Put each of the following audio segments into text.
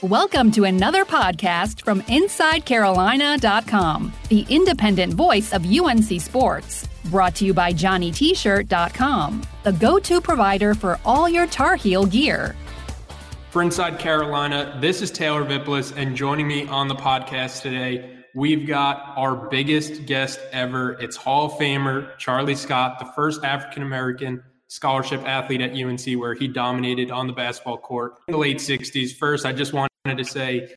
Welcome to another podcast from InsideCarolina.com, the independent voice of UNC Sports. Brought to you by JohnnyT-shirt.com, the go-to provider for all your Tar Heel gear. For Inside Carolina, this is Taylor Vippolis, and joining me on the podcast today, we've got our biggest guest ever. It's Hall of Famer Charlie Scott, the first African American scholarship athlete at UNC, where he dominated on the basketball court in the late 60s. First, I just wanted to say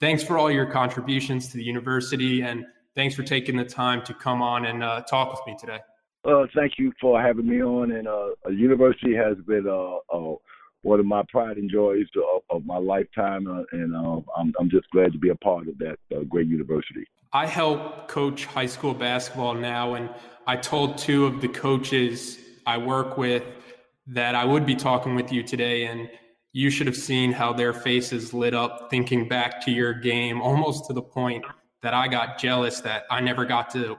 thanks for all your contributions to the university and thanks for taking the time to come on and uh, talk with me today. Uh, thank you for having me on. And uh, university has been uh, uh, one of my pride and joys of, of my lifetime, uh, and uh, I'm, I'm just glad to be a part of that uh, great university. I help coach high school basketball now, and I told two of the coaches I work with that I would be talking with you today, and you should have seen how their faces lit up thinking back to your game, almost to the point that I got jealous that I never got to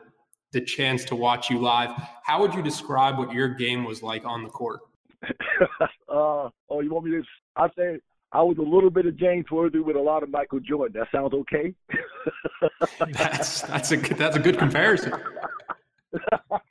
the chance to watch you live. How would you describe what your game was like on the court? uh, oh, you want me to? I say I was a little bit of James Worthy with a lot of Michael Jordan. That sounds okay. that's that's a that's a good comparison.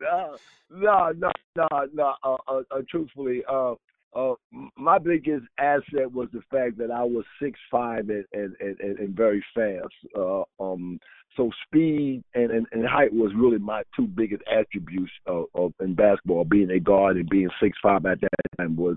no, no, no, no. Uh, uh, uh, truthfully, uh, uh, my biggest asset was the fact that I was six five and and, and, and very fast. Uh, um, so speed and, and, and height was really my two biggest attributes of, of in basketball. Being a guard and being six five at that time was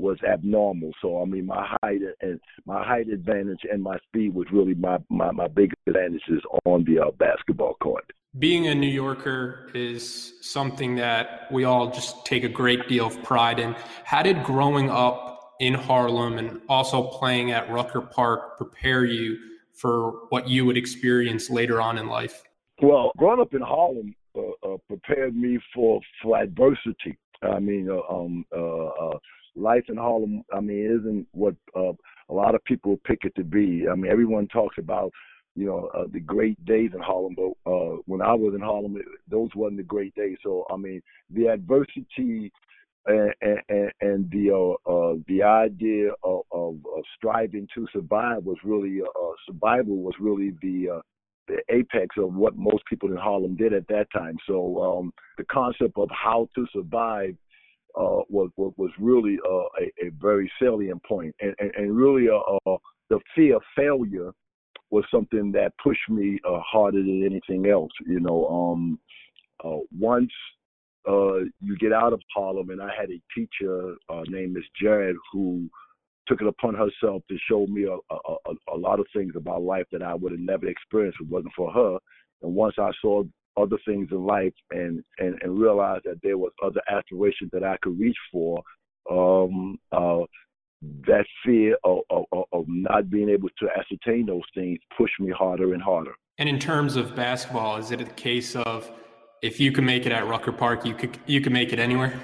was abnormal. So I mean, my height and my height advantage and my speed was really my my, my biggest advantages on the uh, basketball court being a New Yorker is something that we all just take a great deal of pride in. How did growing up in Harlem and also playing at Rucker Park prepare you for what you would experience later on in life? Well, growing up in Harlem uh, uh, prepared me for for adversity. I mean, uh, um, uh, uh, life in Harlem. I mean, isn't what uh, a lot of people pick it to be. I mean, everyone talks about you know, uh, the great days in Harlem. But uh, when I was in Harlem, it, those wasn't the great days. So I mean, the adversity and, and, and the uh, uh, the idea of, of, of, striving to survive was really uh, survival was really the uh, the apex of what most people in Harlem did at that time. So um, the concept of how to survive uh, was, was, really uh, a, a, very salient point, and and, and really uh, the fear of failure was something that pushed me uh, harder than anything else. You know, um, uh, once uh, you get out of Harlem, and I had a teacher uh, named Miss Jared who took it upon herself to show me a, a, a, lot of things about life that I would have never experienced if it wasn't for her. And once I saw other things in life and, and, and realized that there was other aspirations that I could reach for, um, uh, that fear of, of, of, not being able to ascertain those things pushed me harder and harder. And in terms of basketball, is it a case of if you can make it at Rucker Park, you could you can make it anywhere?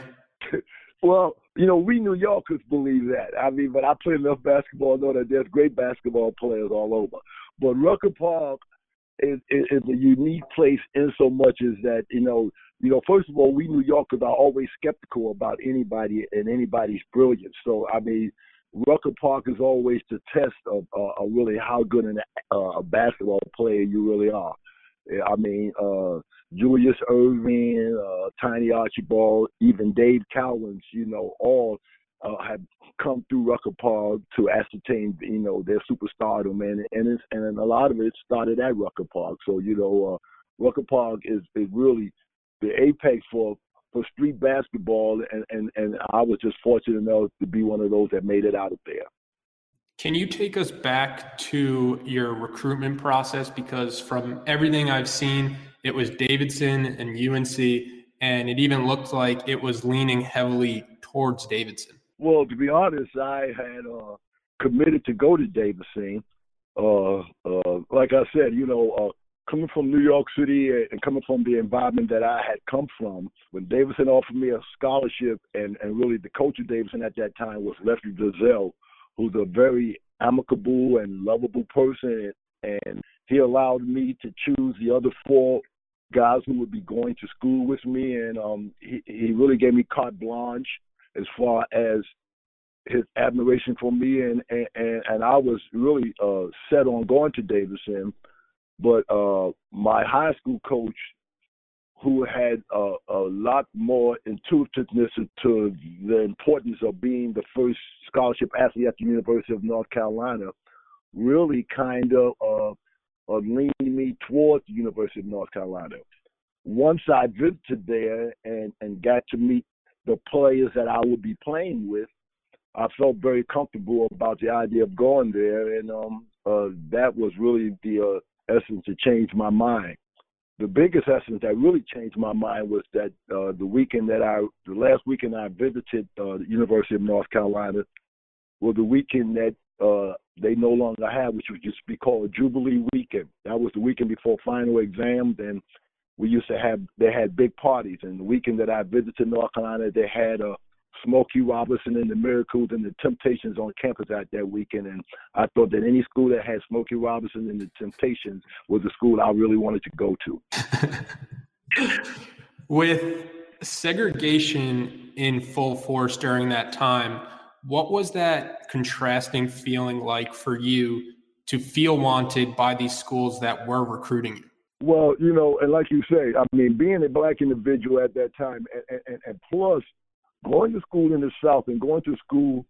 well, you know, we New Yorkers believe that. I mean, but I play enough basketball to know that there's great basketball players all over. But Rucker Park is, is, is a unique place in so much as that you know you know, first of all, we New Yorkers are always skeptical about anybody and anybody's brilliance. So, I mean, Rucker Park is always the test of uh, really how good an, uh, a basketball player you really are. I mean, uh, Julius Erving, uh, Tiny Archibald, even Dave Cowens, you know, all uh, have come through Rucker Park to ascertain, you know, their superstardom, and and it's, and a lot of it started at Rucker Park. So you know, uh, Rucker Park is is really the apex for for street basketball, and, and, and I was just fortunate enough to be one of those that made it out of there. Can you take us back to your recruitment process? Because from everything I've seen, it was Davidson and UNC and it even looked like it was leaning heavily towards Davidson. Well, to be honest, I had uh, committed to go to Davidson. Uh, uh, like I said, you know, uh, coming from New York City and coming from the environment that I had come from, when Davidson offered me a scholarship, and, and really the coach of Davidson at that time was Lefty Driesell, who's a very amicable and lovable person, and he allowed me to choose the other four guys who would be going to school with me, and um, he, he really gave me carte blanche as far as his admiration for me, and and, and I was really uh, set on going to Davidson. But uh, my high school coach, who had a, a lot more intuitiveness to the importance of being the first scholarship athlete at the University of North Carolina, really kind of uh, uh, leaned me towards the University of North Carolina. Once I visited there and, and got to meet the players that I would be playing with, I felt very comfortable about the idea of going there, and um, uh, that was really the uh, essence to change my mind. The biggest essence that really changed my mind was that uh, the weekend that I, the last weekend I visited uh, the University of North Carolina, was the weekend that uh, they no longer have, which would just be called Jubilee Weekend. That was the weekend before final exams, and we used to have they had big parties. And the weekend that I visited North Carolina, they had a Smokey Robinson and the Miracles and the Temptations on campus at that weekend. And I thought that any school that had Smokey Robinson and the Temptations was a school I really wanted to go to. With segregation in full force during that time, what was that contrasting feeling like for you to feel wanted by these schools that were recruiting you? Well, you know, and like you say, I mean, being a black individual at that time, and, and, and plus going to school in the South and going to school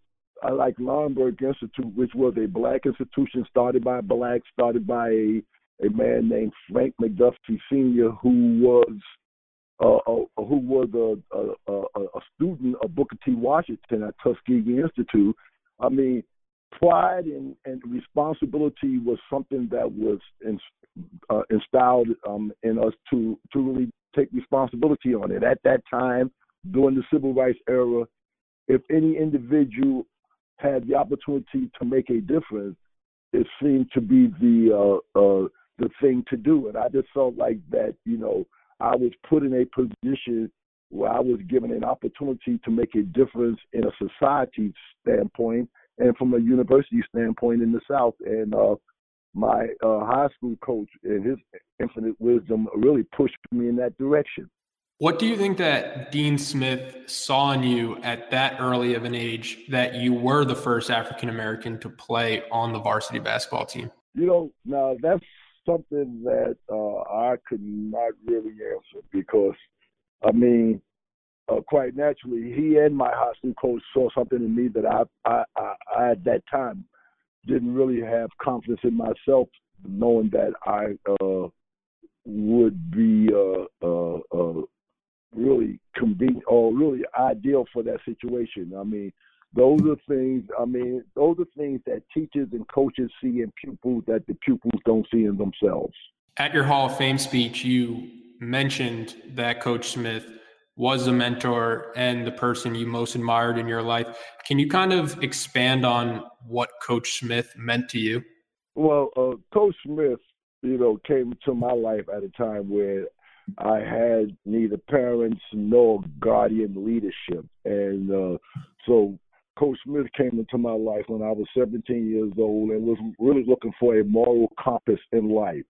uh, like Laurinburg Institute, which was a black institution started by blacks, started by a, a man named Frank McDuffie Sr., who was uh, uh, who was a, a, a, student of Booker T. Washington at Tuskegee Institute. I mean, pride and, and responsibility was something that was in, uh, instilled um, in us to to really take responsibility on it. At that time, during the civil rights era, if any individual had the opportunity to make a difference, it seemed to be the uh, uh, the thing to do. And I just felt like that, you know, I was put in a position where I was given an opportunity to make a difference in a society standpoint and from a university standpoint in the South. And uh, my uh, high school coach, and his infinite wisdom, really pushed me in that direction. What do you think that Dean Smith saw in you at that early of an age that you were the first African American to play on the varsity basketball team? You know, now that's something that uh, I could not really answer because, I mean, uh, quite naturally, he and my high school coach saw something in me that I, I, I, I, at that time didn't really have confidence in myself, knowing that I uh, would be uh, uh, uh, really convenient or really ideal for that situation. I mean, those are things. I mean, those are things that teachers and coaches see in pupils that the pupils don't see in themselves. At your Hall of Fame speech, you mentioned that Coach Smith was a mentor and the person you most admired in your life. Can you kind of expand on what Coach Smith meant to you? Well, uh, Coach Smith, you know, came to my life at a time where I had neither parents nor guardian leadership, and uh, so Coach Smith came into my life when I was 17 years old and was really looking for a moral compass in life.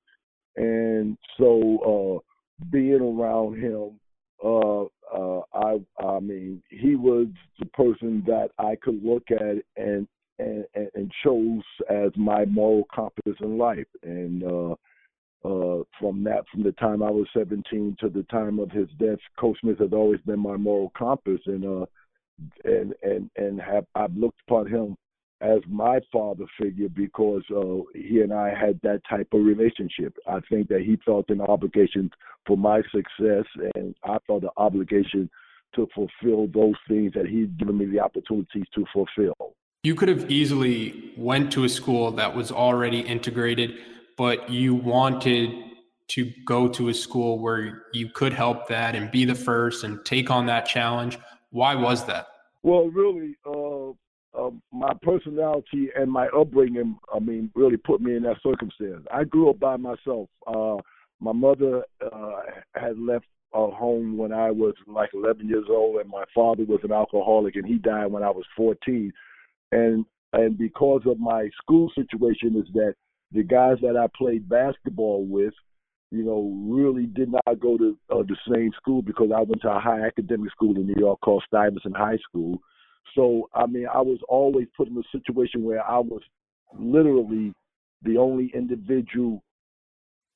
And so, uh, being around him, uh, uh, I, I mean, he was the person that I could look at and and, and chose as my moral compass in life. And uh, uh, from that, from the time I was 17 to the time of his death, Coach Smith has always been my moral compass. And uh, and and and have I've looked upon him as my father figure because uh, he and I had that type of relationship. I think that he felt an obligation for my success, and I felt an obligation to fulfill those things that he'd given me the opportunities to fulfill. You could have easily went to a school that was already integrated, but you wanted to go to a school where you could help that and be the first and take on that challenge. Why was that? Well, really, uh, uh, my personality and my upbringing, I mean, really put me in that circumstance. I grew up by myself. Uh, my mother uh, had left uh, home when I was like 11 years old, and my father was an alcoholic, and he died when I was 14. And and because of my school situation, is that the guys that I played basketball with, you know, really did not go to uh, the same school because I went to a high academic school in New York called Stuyvesant High School. So I mean, I was always put in a situation where I was literally the only individual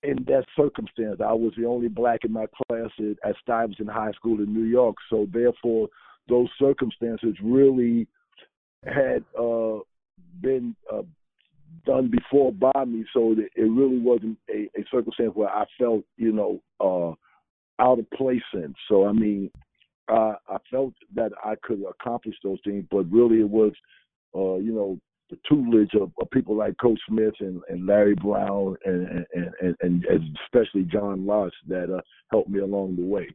in that circumstance. I was the only black in my class at, at Stuyvesant High School in New York. So therefore, those circumstances really had uh, been uh, done before by me, so that it really wasn't a, a circumstance where I felt, you know, uh, out of place in. So I mean, uh, I felt that I could accomplish those things, but really it was, uh, you know, the tutelage of, of, people like Coach Smith and, and Larry Brown and, and, and, and especially John Lotz that uh, helped me along the way.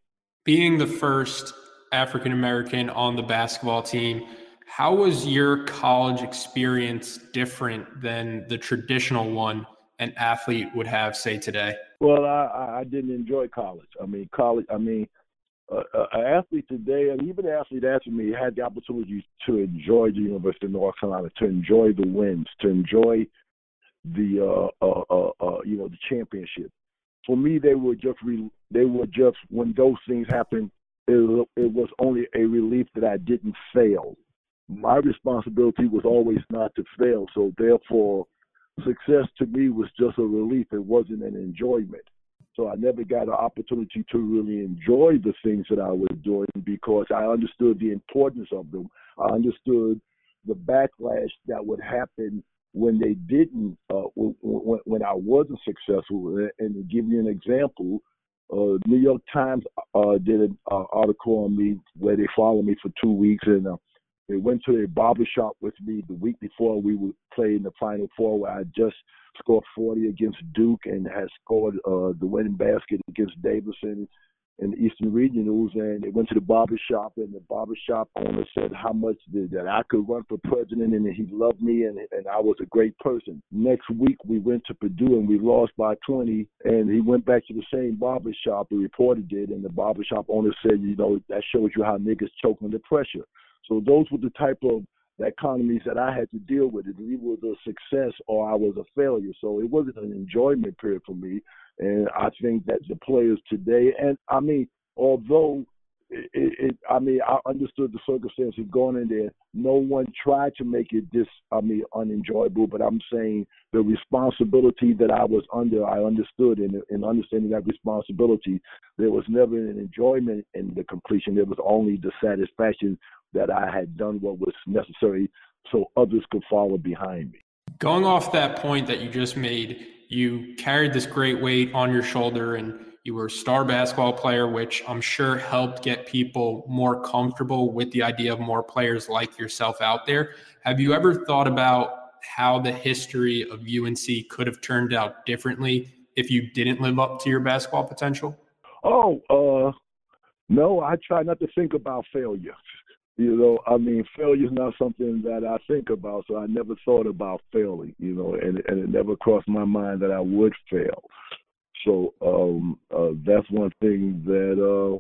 Being the first African American on the basketball team, how was your college experience different than the traditional one an athlete would have, say, today? Well, I, I didn't enjoy college. I mean, college. I mean, uh, an athlete today, and even an athlete after me, had the opportunity to enjoy the University of North Carolina, to enjoy the wins, to enjoy the uh, uh, uh, uh, you know the championship. For me, they were just re- they were just when those things happened, it, it was only a relief that I didn't fail. My responsibility was always not to fail, so therefore, success to me was just a relief. It wasn't an enjoyment. So I never got an opportunity to really enjoy the things that I was doing because I understood the importance of them. I understood the backlash that would happen when they didn't, uh, when, when, I wasn't successful. And to give you an example, uh, New York Times uh, did an uh, article on me where they followed me for two weeks, and uh, they went to a barber shop with me the week before we would play in the Final Four, where I just scored 40 against Duke and has scored uh, the winning basket against Davidson in the Eastern Regionals. And they went to the barber shop, and the barber shop owner said how much did, that I could run for president, and he loved me, and and I was a great person. Next week we went to Purdue and we lost by 20, and he went back to the same barber shop. The reporter did, and the barber shop owner said, you know, that shows you how niggas choke under pressure. So those were the type of the economies that I had to deal with. It was a success or I was a failure. So it wasn't an enjoyment period for me. And I think that the players today, and I mean, although it, it, I mean, I understood the circumstances going in there. No one tried to make it this, I mean, unenjoyable. But I'm saying the responsibility that I was under, I understood, and in understanding that responsibility, there was never an enjoyment in the completion. There was only the satisfaction that I had done what was necessary so others could follow behind me. Going off that point that you just made, you carried this great weight on your shoulder and you were a star basketball player, which I'm sure helped get people more comfortable with the idea of more players like yourself out there. Have you ever thought about how the history of UNC could have turned out differently if you didn't live up to your basketball potential? Oh, uh, no, I try not to think about failure. You know, I mean, failure is not something that I think about, so I never thought about failing. You know, and and it never crossed my mind that I would fail. So um, uh, that's one thing that uh,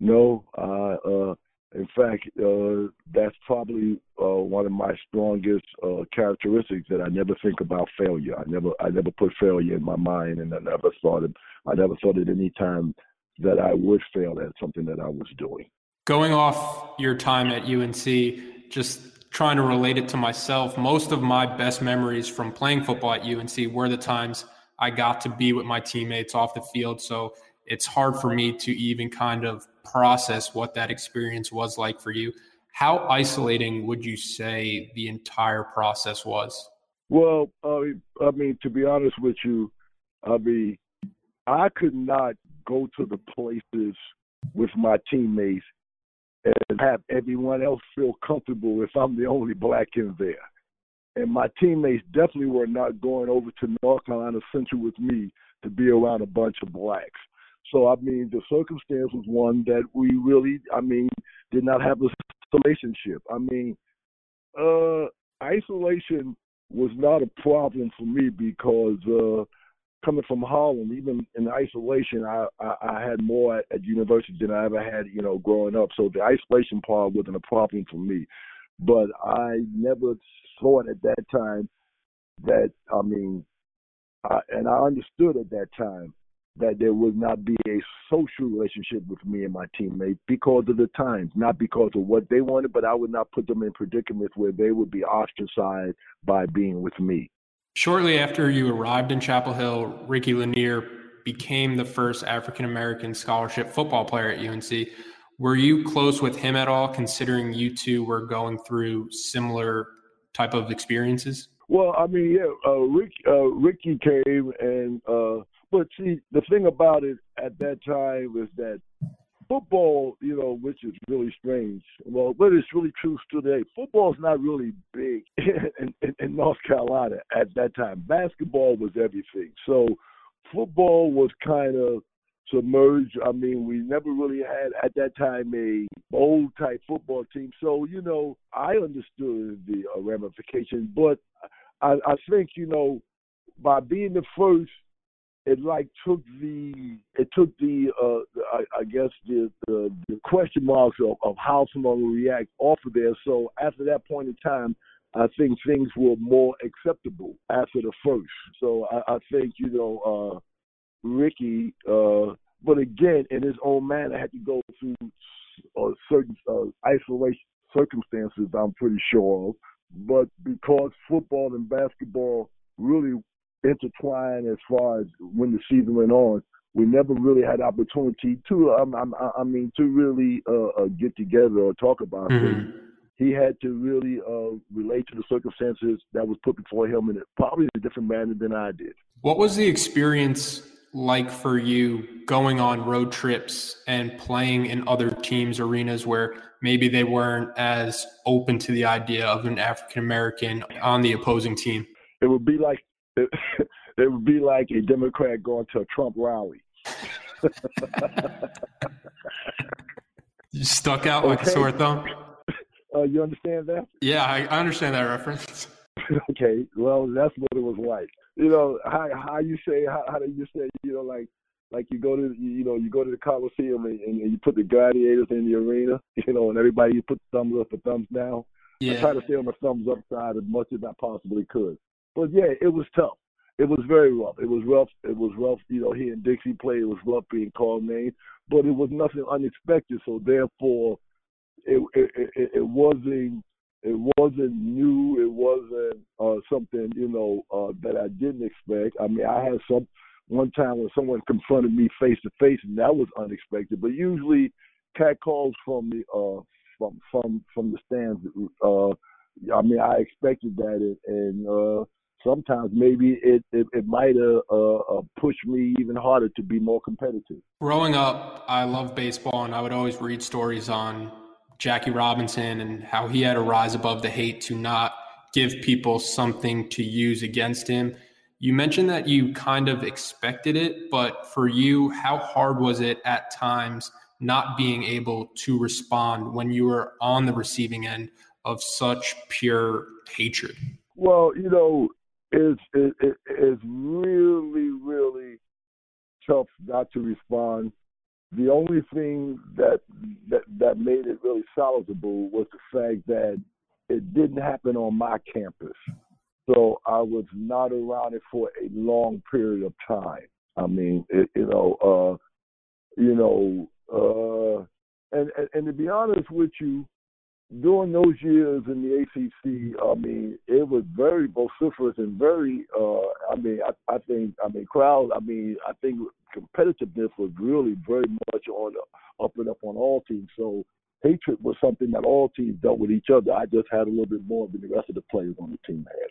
no, I uh, in fact uh, that's probably uh, one of my strongest uh, characteristics that I never think about failure. I never I never put failure in my mind, and I never thought it. I never thought at any time that I would fail at something that I was doing. Going off your time at UNC, just trying to relate it to myself, most of my best memories from playing football at UNC were the times I got to be with my teammates off the field. So it's hard for me to even kind of process what that experience was like for you. How isolating would you say the entire process was? Well, I mean, to be honest with you, I mean, I could not go to the places with my teammates and have everyone else feel comfortable if I'm the only black in there. And my teammates definitely were not going over to North Carolina Central with me to be around a bunch of blacks. So I mean, the circumstance was one that we really, I mean, did not have a relationship. I mean, uh, isolation was not a problem for me because uh, coming from Harlem, even in isolation, I, I, I had more at, university than I ever had, you know, growing up. So the isolation part wasn't a problem for me. But I never thought at that time that, I mean, I, and I understood at that time that there would not be a social relationship with me and my teammates because of the times, not because of what they wanted, but I would not put them in predicaments where they would be ostracized by being with me. Shortly after you arrived in Chapel Hill, Ricky Lanier became the first African American scholarship football player at UNC. Were you close with him at all, considering you two were going through similar type of experiences? Well, I mean, yeah, uh, Rick, uh, Ricky came, and uh, but see, the thing about it at that time was that football, you know, which is really strange. Well, but it's really true today. Football is not really big in, in, in North Carolina at that time. Basketball was everything. So football was kind of submerged. I mean, we never really had at that time a bold type football team. So you know, I understood the uh, ramifications, but I, I think you know, by being the first it like took the it took the uh I, I guess the, the, the question marks of, of how someone will react off of there. So after that point in time, I think things were more acceptable after the first. So I, I think you know uh Ricky, uh but again in his own manner had to go through uh, certain uh, isolation circumstances. I'm pretty sure of, but because football and basketball really intertwined as far as when the season went on. We never really had opportunity to, um, I, I mean, to really uh, uh, get together or talk about mm-hmm. things. He had to really uh, relate to the circumstances that was put before him in probably a different manner than I did. What was the experience like for you going on road trips and playing in other teams' arenas where maybe they weren't as open to the idea of an African American on the opposing team? It would be like it, it would be like a Democrat going to a Trump rally. you stuck out like a sore thumb. Uh, you understand that? Yeah, I, I understand that reference. okay, well, that's what it was like. You know how how you say how, how do you say you know like like you go to you know you go to the Coliseum and, and you put the gladiators in the arena, you know, and everybody you put thumbs up or thumbs down. Yeah. I try to stay on the thumbs up side as much as I possibly could. But yeah, it was tough. It was very rough. It was rough. It was rough. You know, he and Dixie played. It was rough being called names, but it was nothing unexpected. So therefore, it it, it, it wasn't it wasn't new. It wasn't uh, something you know uh, that I didn't expect. I mean, I had some one time when someone confronted me face to face, and that was unexpected. But usually, cat calls from the uh, from from from the stands. Uh, I mean, I expected that, and, and uh, sometimes maybe it it, it might have uh, uh, pushed me even harder to be more competitive. Growing up, I love baseball, and I would always read stories on Jackie Robinson and how he had to rise above the hate to not give people something to use against him. You mentioned that you kind of expected it, but for you, how hard was it at times not being able to respond when you were on the receiving end of such pure hatred? Well, you know, it's it, it, it's really really tough not to respond. The only thing that that that made it really salvageable was the fact that it didn't happen on my campus, so I was not around it for a long period of time. I mean, it, you know, uh, you know, uh, and, and and to be honest with you, during those years in the ACC, I mean, it was very vociferous and very, uh, I mean, I, I think, I mean, crowd, I mean, I think competitiveness was really very much on up and up on all teams. So hatred was something that all teams dealt with each other. I just had a little bit more than the rest of the players on the team had.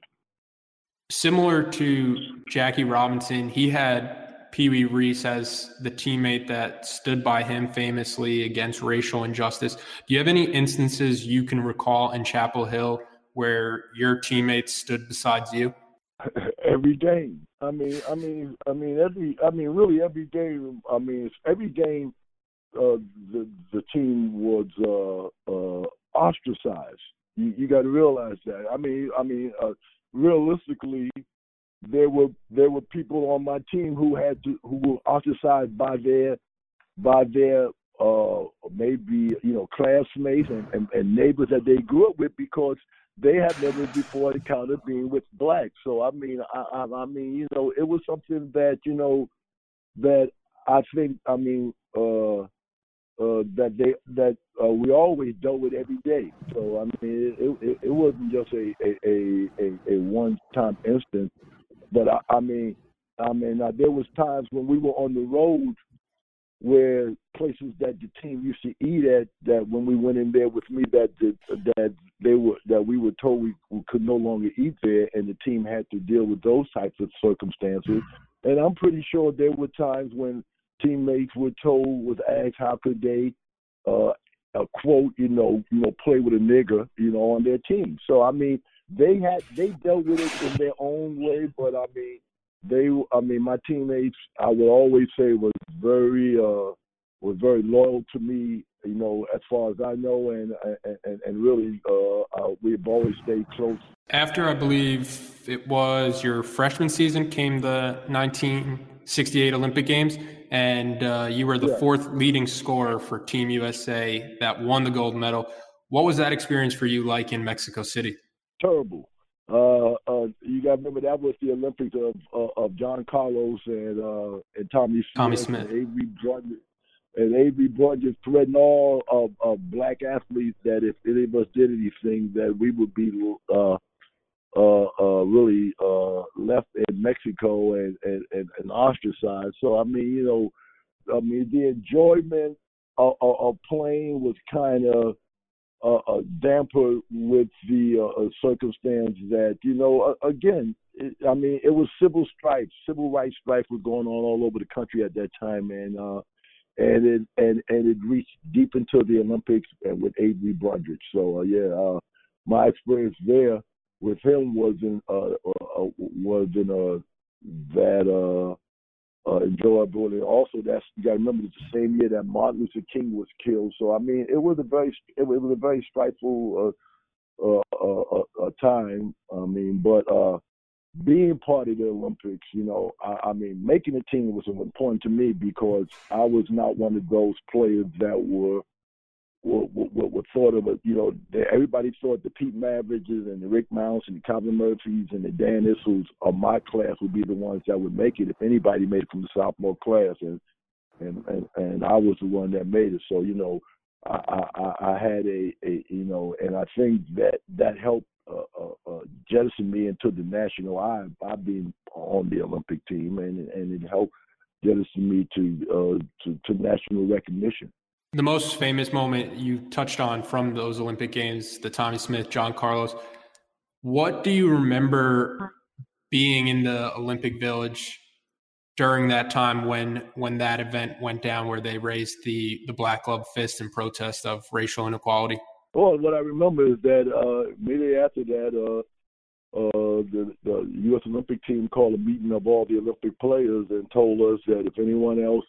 Similar to Jackie Robinson, he had Pee Wee Reese as the teammate that stood by him famously against racial injustice. Do you have any instances you can recall in Chapel Hill where your teammates stood beside you? every game. I mean, I mean, I mean, every, I mean, really every game. I mean, every game, uh, the the team was uh, uh, ostracized. You, you got to realize that. I mean, I mean, uh, realistically, there were there were people on my team who had to who were ostracized by their by their uh, maybe you know classmates and, and, and neighbors that they grew up with because they had never before encountered being with blacks. So I mean, I, I, I mean, you know, it was something that you know that I think, I mean, uh, uh, that they that uh, we always dealt with every day. So I mean, it it, it wasn't just a a a, a, a one time instance, but I, I mean, I mean, uh, there was times when we were on the road where places that the team used to eat at that when we went in there with me that the, that they were that we were told we, we could no longer eat there and the team had to deal with those types of circumstances. And i'm pretty sure there were times when teammates were told was asked how could they uh a quote you know you know play with a nigger you know on their team. So i mean they had they dealt with it in their own way but i mean they I mean my teammates I would always say was very uh was very loyal to me, you know, as far as I know, and and, and really, uh, uh, we've always stayed close. After I believe it was your freshman season, came the 1968 Olympic Games, and uh, you were the yeah. fourth leading scorer for Team USA that won the gold medal. What was that experience for you like in Mexico City? Terrible. Uh, uh, you got to remember that was the Olympics of uh, of John Carlos and uh, and Tommie Smith, Smith. and Avery Brundage, and Avery Brundage threatened all of, of black athletes that if any of us did anything, that we would be uh, uh, uh, really uh, left in Mexico and, and, and, and ostracized. So I mean, you know, I mean the enjoyment of, of playing was kind of uh, damper with the uh, uh, circumstance that you know again it, i mean it was civil strife civil rights strife was going on all over the country at that time and uh and it and and it reached deep into the olympics and with avery brundage so uh, yeah my experience there with him was in was in uh that uh uh, enjoyable. And also, that's you got to remember it's the same year that Martin Luther King was killed. So I mean, it was a very it was a very stressful uh, uh, uh, uh, time. I mean, but uh, being part of the Olympics, you know, I, I mean, making the team was important to me because I was not one of those players that were were, were, were thought of, you know, everybody thought the Pete Maraviches and the Rick Mounts and the Calvin Murphys and the Dan Issels of my class would be the ones that would make it if anybody made it from the sophomore class, and and and, and I was the one that made it. So you know, I I, I had a, a you know, and I think that that helped uh, uh, uh, jettison me into the national eye by being on the Olympic team, and and it helped jettison me to uh, to, to national recognition. The most famous moment you touched on from those Olympic Games, the Tommie Smith, John Carlos. What do you remember being in the Olympic Village during that time when when that event went down, where they raised the the black glove fist in protest of racial inequality? Well, what I remember is that uh, immediately after that, uh, uh, the, the U.S. Olympic team called a meeting of all the Olympic players and told us that if anyone else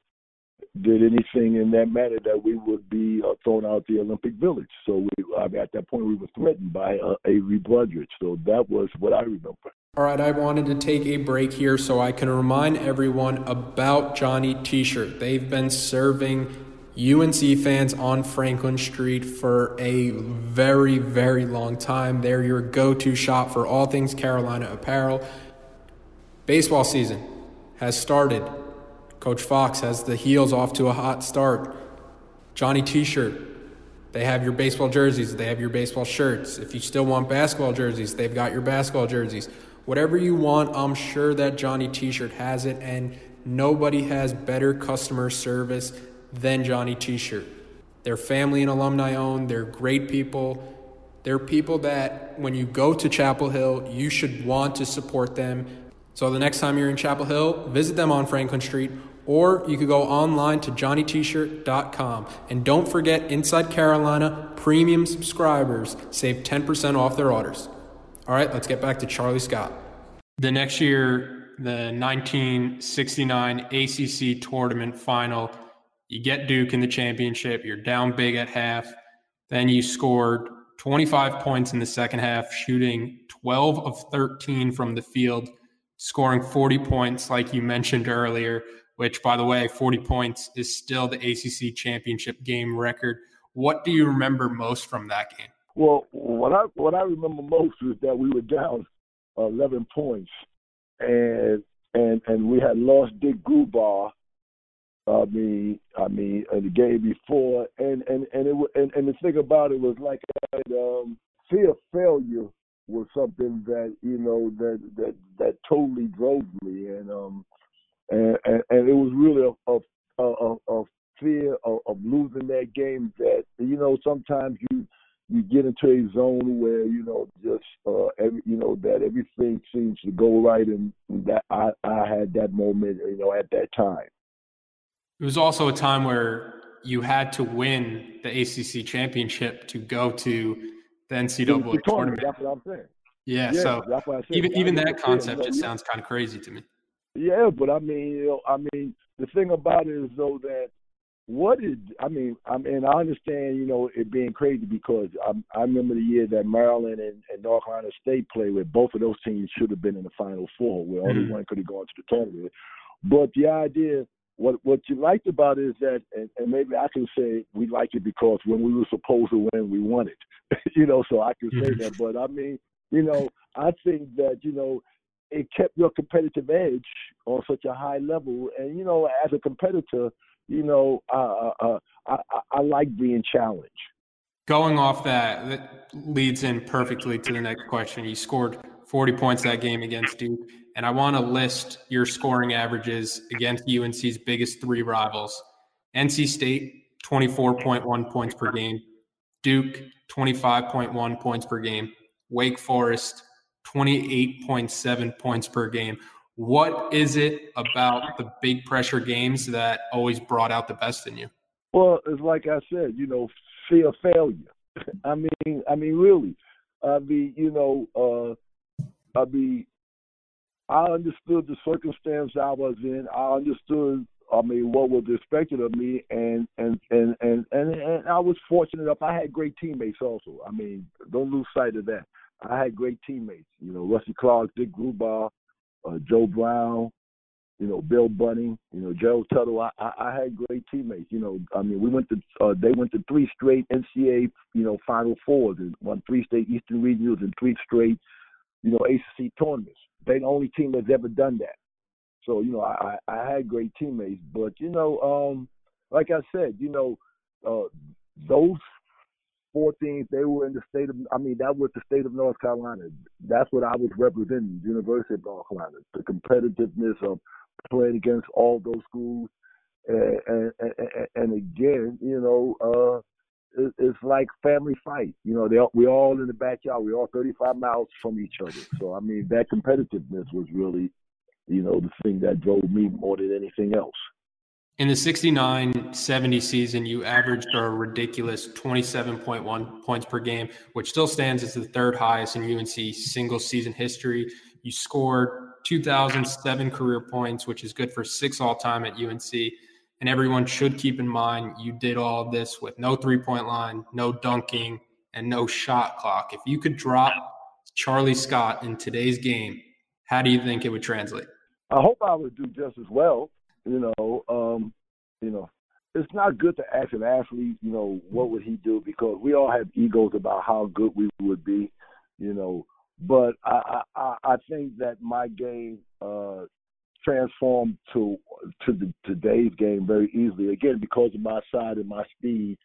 did anything in that manner that we would be uh, thrown out the Olympic Village. So we, I mean, at that point, we were threatened by uh, Avery Brundage. So that was what I remember. All right, I wanted to take a break here so I can remind everyone about Johnny T-shirt. They've been serving UNC fans on Franklin Street for a very, very long time. They're your go-to shop for all things Carolina apparel. Baseball season has started. Coach Fox has the heels off to a hot start. Johnny T shirt. They have your baseball jerseys, they have your baseball shirts. If you still want basketball jerseys, they've got your basketball jerseys. Whatever you want, I'm sure that Johnny T shirt has it, and nobody has better customer service than Johnny T shirt. They're family and alumni owned, they're great people. They're people that when you go to Chapel Hill, you should want to support them. So the next time you're in Chapel Hill, visit them on Franklin Street or you could go online to johnnytshirt.com. And don't forget, Inside Carolina premium subscribers save 10% off their orders. All right, let's get back to Charlie Scott. The next year, the 1969 ACC tournament final, you get Duke in the championship. You're down big at half. Then you scored 25 points in the second half, shooting 12 of 13 from the field, scoring 40 points, like you mentioned earlier, which, by the way, 40 points is still the ACC championship game record. What do you remember most from that game? Well, what I what I remember most is that we were down 11 points, and and and we had lost Dick Grubar. I mean, I mean, the game before, and and and it and, and the thing about it was like um, fear of failure was something that you know that that that totally drove me, and um, and and, and it was really a a, a, a fear of, of losing that game that you know sometimes you you get into a zone where you know just uh every you know that everything seems to go right and that I I had that moment you know at that time. It was also a time where you had to win the ACC championship to go to the NCAA the tournament. That's what I'm saying. Yeah, yeah so even even that concept just sounds kind of crazy to me. Yeah, but I mean, you know, I mean, the thing about it is though that what did I mean? I mean, I understand, you know, it being crazy because I, I remember the year that Maryland and, and North Carolina State played, where both of those teams should have been in the Final Four, where only mm-hmm. one could have gone to the tournament. But the idea, what what you liked about it is that, and, and maybe I can say we liked it because when we were supposed to win, we won it. you know, so I can say mm-hmm. that. But I mean, you know, I think that you know it kept your competitive edge on such a high level, and you know, as a competitor you know, uh, uh, I, I like being challenged. Going off that, that leads in perfectly to the next question. You scored 40 points that game against Duke, and I want to list your scoring averages against UNC's biggest three rivals. NC State, 24.1 points per game. Duke, 25.1 points per game. Wake Forest, 28.7 points per game. What is it about the big pressure games that always brought out the best in you? Well, it's like I said, you know, fear failure. I mean, I mean, really. I mean, you know, uh, I mean, I understood the circumstance I was in. I understood, I mean, what was expected of me, and and and and and, and I was fortunate enough. I had great teammates also. I mean, don't lose sight of that. I had great teammates. You know, Rusty Clark, Dick Grubar, uh, Joe Brown, you know, Bill Bunting, you know, Gerald Tuttle. I, I, I had great teammates. You know, I mean, we went to uh, they went to three straight NCAA, you know, Final Fours and won three straight Eastern Regionals and three straight, you know, ACC tournaments. They're the only team that's ever done that. So you know, I I had great teammates, but you know, um, like I said, you know, uh, those 14th. They were in the state of, I mean, that was the state of North Carolina. That's what I was representing, University of North Carolina. The competitiveness of playing against all those schools. And, and, and, and again, you know, uh, it, it's like family fight. You know, they we're all in the backyard. We're all 35 miles from each other. So, I mean, that competitiveness was really, you know, the thing that drove me more than anything else. In the 69 70 season, you averaged a ridiculous 27.1 points per game, which still stands as the third highest in UNC single season history. You scored 2,007 career points, which is good for six all time at UNC. And everyone should keep in mind you did all of this with no three point line, no dunking, and no shot clock. If you could drop Charlie Scott in today's game, how do you think it would translate? I hope I would do just as well you know, um, you know, it's not good to ask an athlete, you know, what would he do because we all have egos about how good we would be, you know. But I I, I think that my game uh, transformed to to the, today's game very easily again because of my side and my speed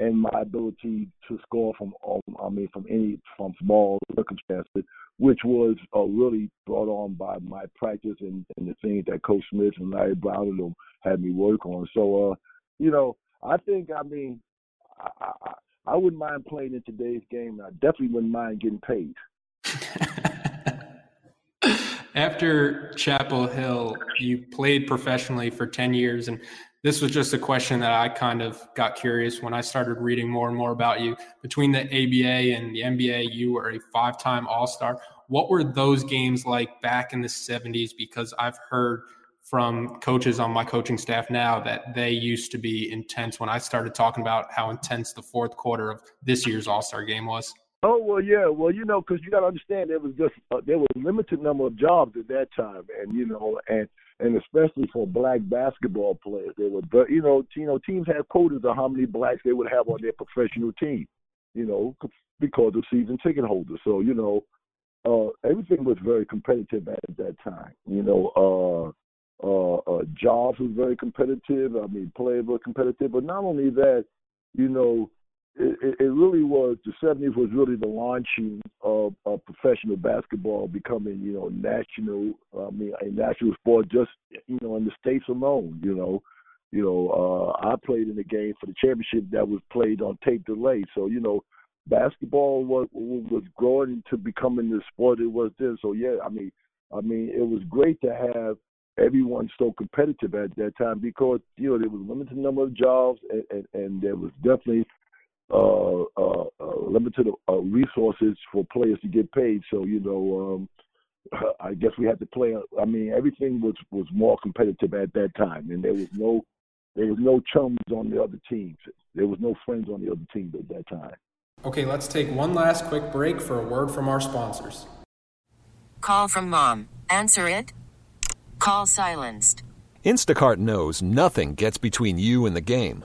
and my ability to score from um, I mean from any from small circumstances, which was uh, really brought on by my practice and, and the things that Coach Smith and Larry Brown and them had me work on. So, uh, you know, I think I mean I, I, I wouldn't mind playing in today's game. I definitely wouldn't mind getting paid. After Chapel Hill, you played professionally for 10 years and This was just a question that I kind of got curious when I started reading more and more about you. Between the ABA and the NBA, you were a five time All Star. What were those games like back in the 70s? Because I've heard from coaches on my coaching staff now that they used to be intense when I started talking about how intense the fourth quarter of this year's All Star game was. Oh well, yeah. Well, you know, because you got to understand there was just uh, there was a limited number of jobs at that time, and you know, and and especially for black basketball players, they were, you know, you know, teams had quotas of how many blacks they would have on their professional team, you know, because of season ticket holders. So you know, uh, everything was very competitive at that time. You know, uh, uh, uh, jobs was very competitive. I mean, players were competitive. But not only that, you know, it, it really was the 70s was really the launching of, of professional basketball becoming, you know, national. I mean, a national sport just, you know, in the states alone. You know, you know, uh, I played in a game for the championship that was played on tape delay. So, you know, basketball was was growing to becoming the sport it was then. So yeah, I mean, I mean, it was great to have everyone so competitive at that time because you know there was a limited number of jobs and, and, and there was definitely uh, uh, uh, limited uh, resources for players to get paid. So you know, um, I guess we had to play. I mean, everything was was more competitive at that time, and there was no there was no chums on the other teams. There was no friends on the other teams at that time. Okay, let's take one last quick break for a word from our sponsors. Call from mom. Answer it. Call silenced. Instacart knows nothing gets between you and the game.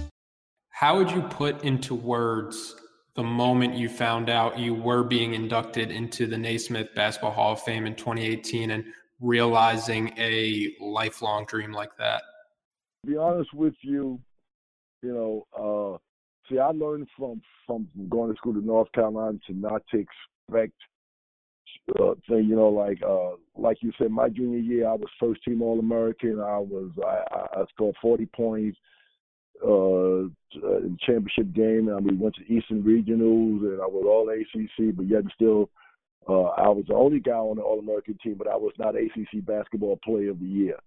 How would you put into words the moment you found out you were being inducted into the Naismith Basketball Hall of Fame in 2018 and realizing a lifelong dream like that? To be honest with you, you know, uh, see, I learned from from going to school to North Carolina to not to expect uh, thing, you know, like uh, like you said, my junior year, I was first team All American. I was I, I scored 40 points uh, in championship game, and we went to Eastern Regionals, and I was all ACC, but yet still, uh, I was the only guy on the All American team, but I was not ACC Basketball Player of the Year.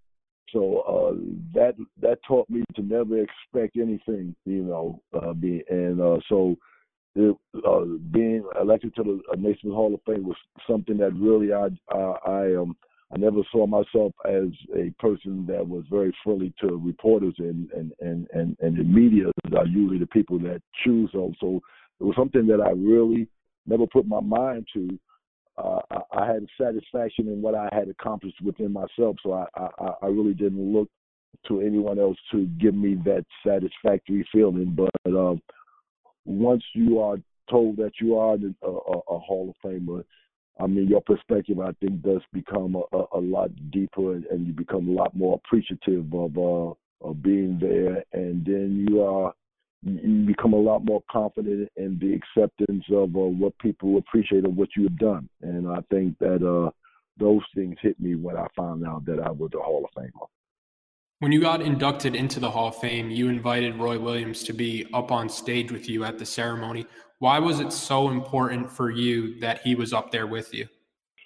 So uh, that that taught me to never expect anything, you know. Uh, be, and uh, so it, uh, being elected to the Naismith Hall of Fame was something that really I I, I um I never saw myself as a person that was very friendly to reporters and and and and, and the media are usually the people that choose them. So it was something that I really never put my mind to. Uh, I, I had satisfaction in what I had accomplished within myself, so I, I I really didn't look to anyone else to give me that satisfactory feeling. But uh, once you are told that you are a, a, a Hall of Famer, I mean, your perspective, I think, does become a, a, a lot deeper, and, you become a lot more appreciative of uh, of being there, and then you are you become a lot more confident in the acceptance of uh, what people appreciate of what you have done, and I think that uh, those things hit me when I found out that I was a Hall of Famer. When you got inducted into the Hall of Fame, you invited Roy Williams to be up on stage with you at the ceremony. Why was it so important for you that he was up there with you?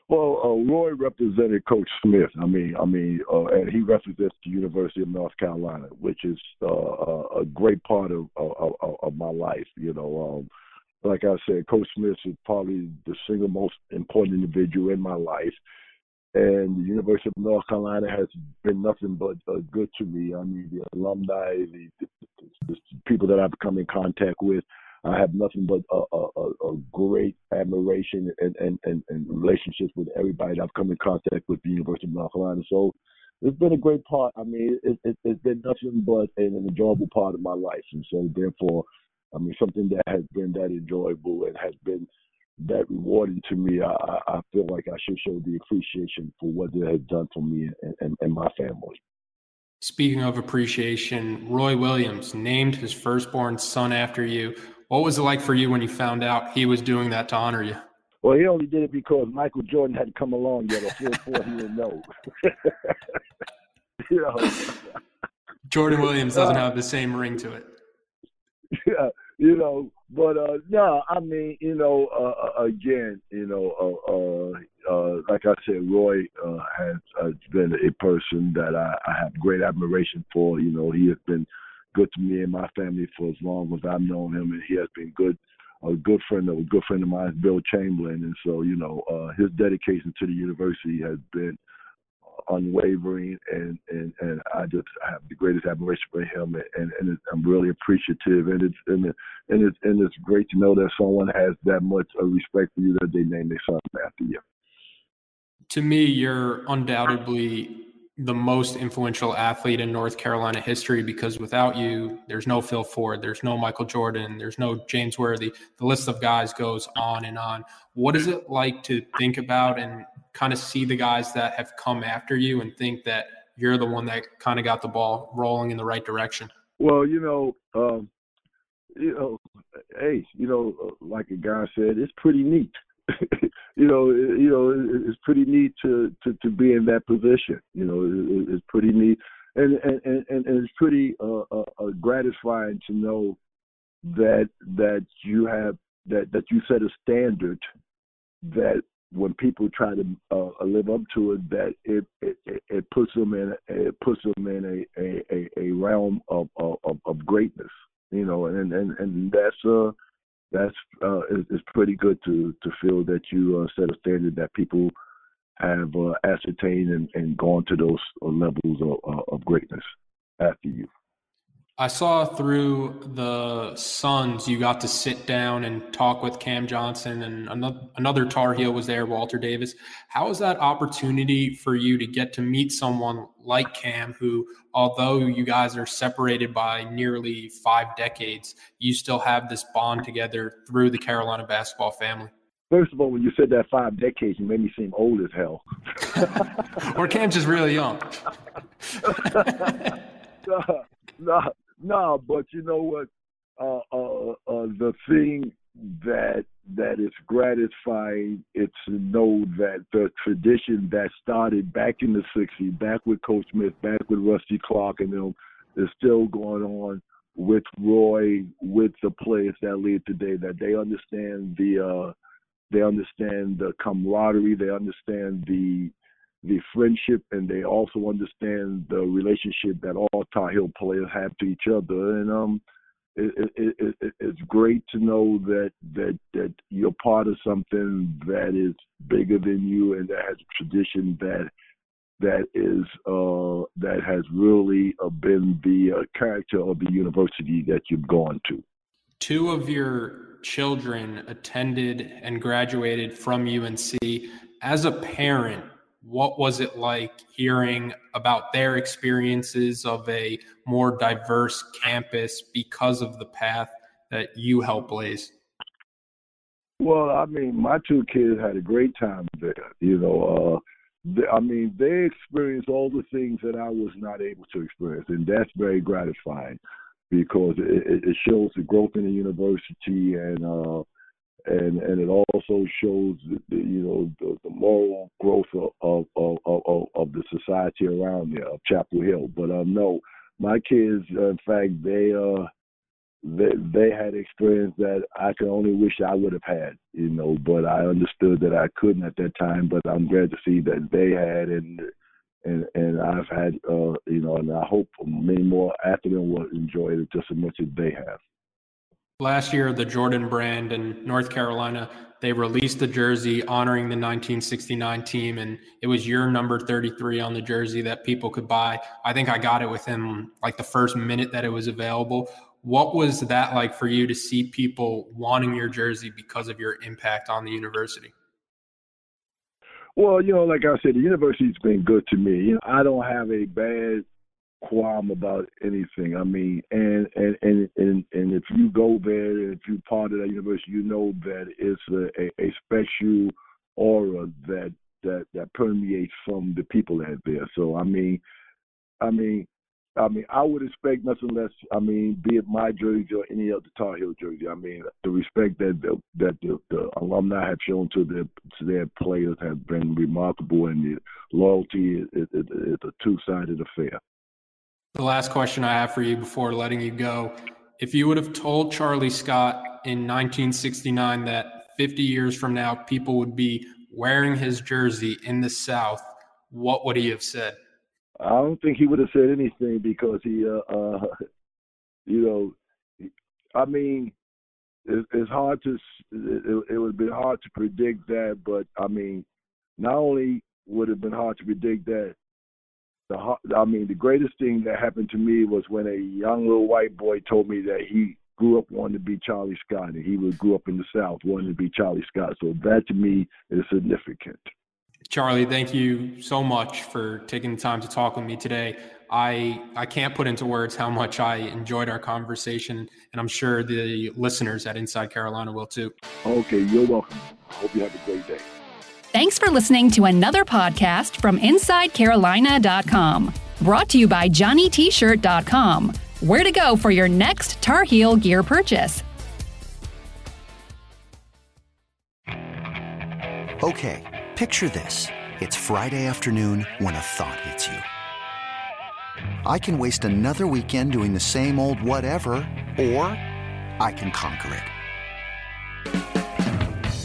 Well, uh, Roy represented Coach Smith. I mean, I mean, uh, and he represents the University of North Carolina, which is uh, a great part of, of, of my life. You know, um, like I said, Coach Smith is probably the single most important individual in my life and the University of North Carolina has been nothing but uh, good to me. I mean, the alumni, the, the, the, people that I've come in contact with. I have nothing but a, a, a great admiration and, and, and, and relationships with everybody that I've come in contact with the University of North Carolina. So it's been a great part. I mean, it, it, it's been nothing but an enjoyable part of my life, and so therefore, I mean, something that has been that enjoyable and has been that rewarding to me. I, I feel like I should show the appreciation for what they have done for me and, and, and my family. Speaking of appreciation, Roy Williams named his firstborn son after you. What was it like for you when you found out he was doing that to honor you? Well, he only did it because Michael Jordan hadn't come along yet, or therefore he didn't know. you know. Jordan Williams doesn't uh, have the same ring to it. Yeah, you know, but uh no, I mean, you know, uh, uh again, you know, uh, uh, uh like I said, Roy uh, has uh, been a person that I, I have great admiration for. You know, he has been good to me and my family for as long as I've known him, and he has been good a good friend of a good friend of mine, Bill Chamberlain, and so you know uh, his dedication to the university has been unwavering, and and and I just have the greatest admiration for him, and and I'm really appreciative, and it's and it, and it's and it's great to know that someone has that much of respect for you that they name their son after you. To me, you're undoubtedly the most influential athlete in North Carolina history because without you, there's no Phil Ford, there's no Michael Jordan, there's no James Worthy. The list of guys goes on and on. What is it like to think about and kind of see the guys that have come after you and think that you're the one that kind of got the ball rolling in the right direction? Well, you know, um, you know, hey, you know, like a guy said, it's pretty neat. you know, you know, it's pretty neat to to to be in that position. You know, it's pretty neat, and and and, and it's pretty uh, uh, uh, gratifying to know that that you have that that you set a standard that when people try to uh, live up to it, that it, it it puts them in it puts them in a a, a realm of, of of greatness, you know, and and and that's uh that's uh, it's, pretty good to to feel that you uh, set a standard that people have uh, ascertained and, and gone to those uh, levels of, uh, of greatness after you. I saw through the Suns, you got to sit down and talk with Cam Johnson, and another, another Tar Heel was there, Walter Davis. How was that opportunity for you to get to meet someone like Cam, who, although you guys are separated by nearly five decades, you still have this bond together through the Carolina basketball family? First of all, when you said that five decades, you made me seem old as hell. or Cam's just really young. no, no, no, but you know what? Uh, uh, uh, the thing that that is gratifying is to know that the tradition that started back in the '60s, back with Coach Smith, back with Rusty Clark, and them, is still going on with Roy, with the players that lead today. That they understand the uh, they understand the camaraderie, they understand the the friendship and they also understand the relationship that all Tar Heel players have to each other. And um, it, it, it, it's great to know that that that you're part of something that is bigger than you and that has a tradition that that is uh, that has really uh, been the uh, character of the university that you've gone to. Two of your children attended and graduated from UNC. As a parent, what was it like hearing about their experiences of a more diverse campus because of the path that you helped blaze? Well, I mean, my two kids had a great time there. You know, uh, they, I mean, they experienced all the things that I was not able to experience, and that's very gratifying because it, it shows the growth in the university and uh, and and it also shows the, the you know the, the moral growth of of, of of of the society around there of Chapel Hill. But um, no, my kids, uh, in fact, they uh they they had experience that I could only wish I would have had, you know. But I understood that I couldn't at that time. But I'm glad to see that they had, and and and I've had, uh, you know, and I hope many more after them will enjoy it just as much as they have. Last year, the Jordan brand in North Carolina, they released the jersey honoring the 1969 team, and it was your number 33 on the jersey that people could buy. I think I got it within like the first minute that it was available. What was that like for you to see people wanting your jersey because of your impact on the university? Well, you know, like I said, the university's been good to me. You know, I don't have a bad qualm about anything. I mean, and and and and, and if you go there, if you're part of that university, you know that it's a, a, a special aura that that that permeates from the people that there. So I mean, I mean, I mean, I would expect nothing less. I mean, be it my jersey or any other Tar Heel jersey. I mean, the respect that the, that the, the alumni have shown to their to their players has been remarkable, and the loyalty is, is, is a two sided affair. The last question I have for you before letting you go. If you would have told Charlie Scott in 1969 that 50 years from now people would be wearing his jersey in the South, what would he have said? I don't think he would have said anything because he, uh, uh you know, I mean, it, it's hard to, it, it would be hard to predict that, but I mean, not only would it have been hard to predict that, the I mean, the greatest thing that happened to me was when a young little white boy told me that he grew up wanting to be Charlie Scott, and he would grew up in the South wanting to be Charlie Scott. So that to me is significant. Charlie, thank you so much for taking the time to talk with me today. I I can't put into words how much I enjoyed our conversation, and I'm sure the listeners at Inside Carolina will too. Okay, you're welcome. I hope you have a great day. Thanks for listening to another podcast from InsideCarolina.com. Brought to you by JohnnyT-shirt.com. Where to go for your next Tar Heel gear purchase. Okay, picture this. It's Friday afternoon when a thought hits you. I can waste another weekend doing the same old whatever, or I can conquer it.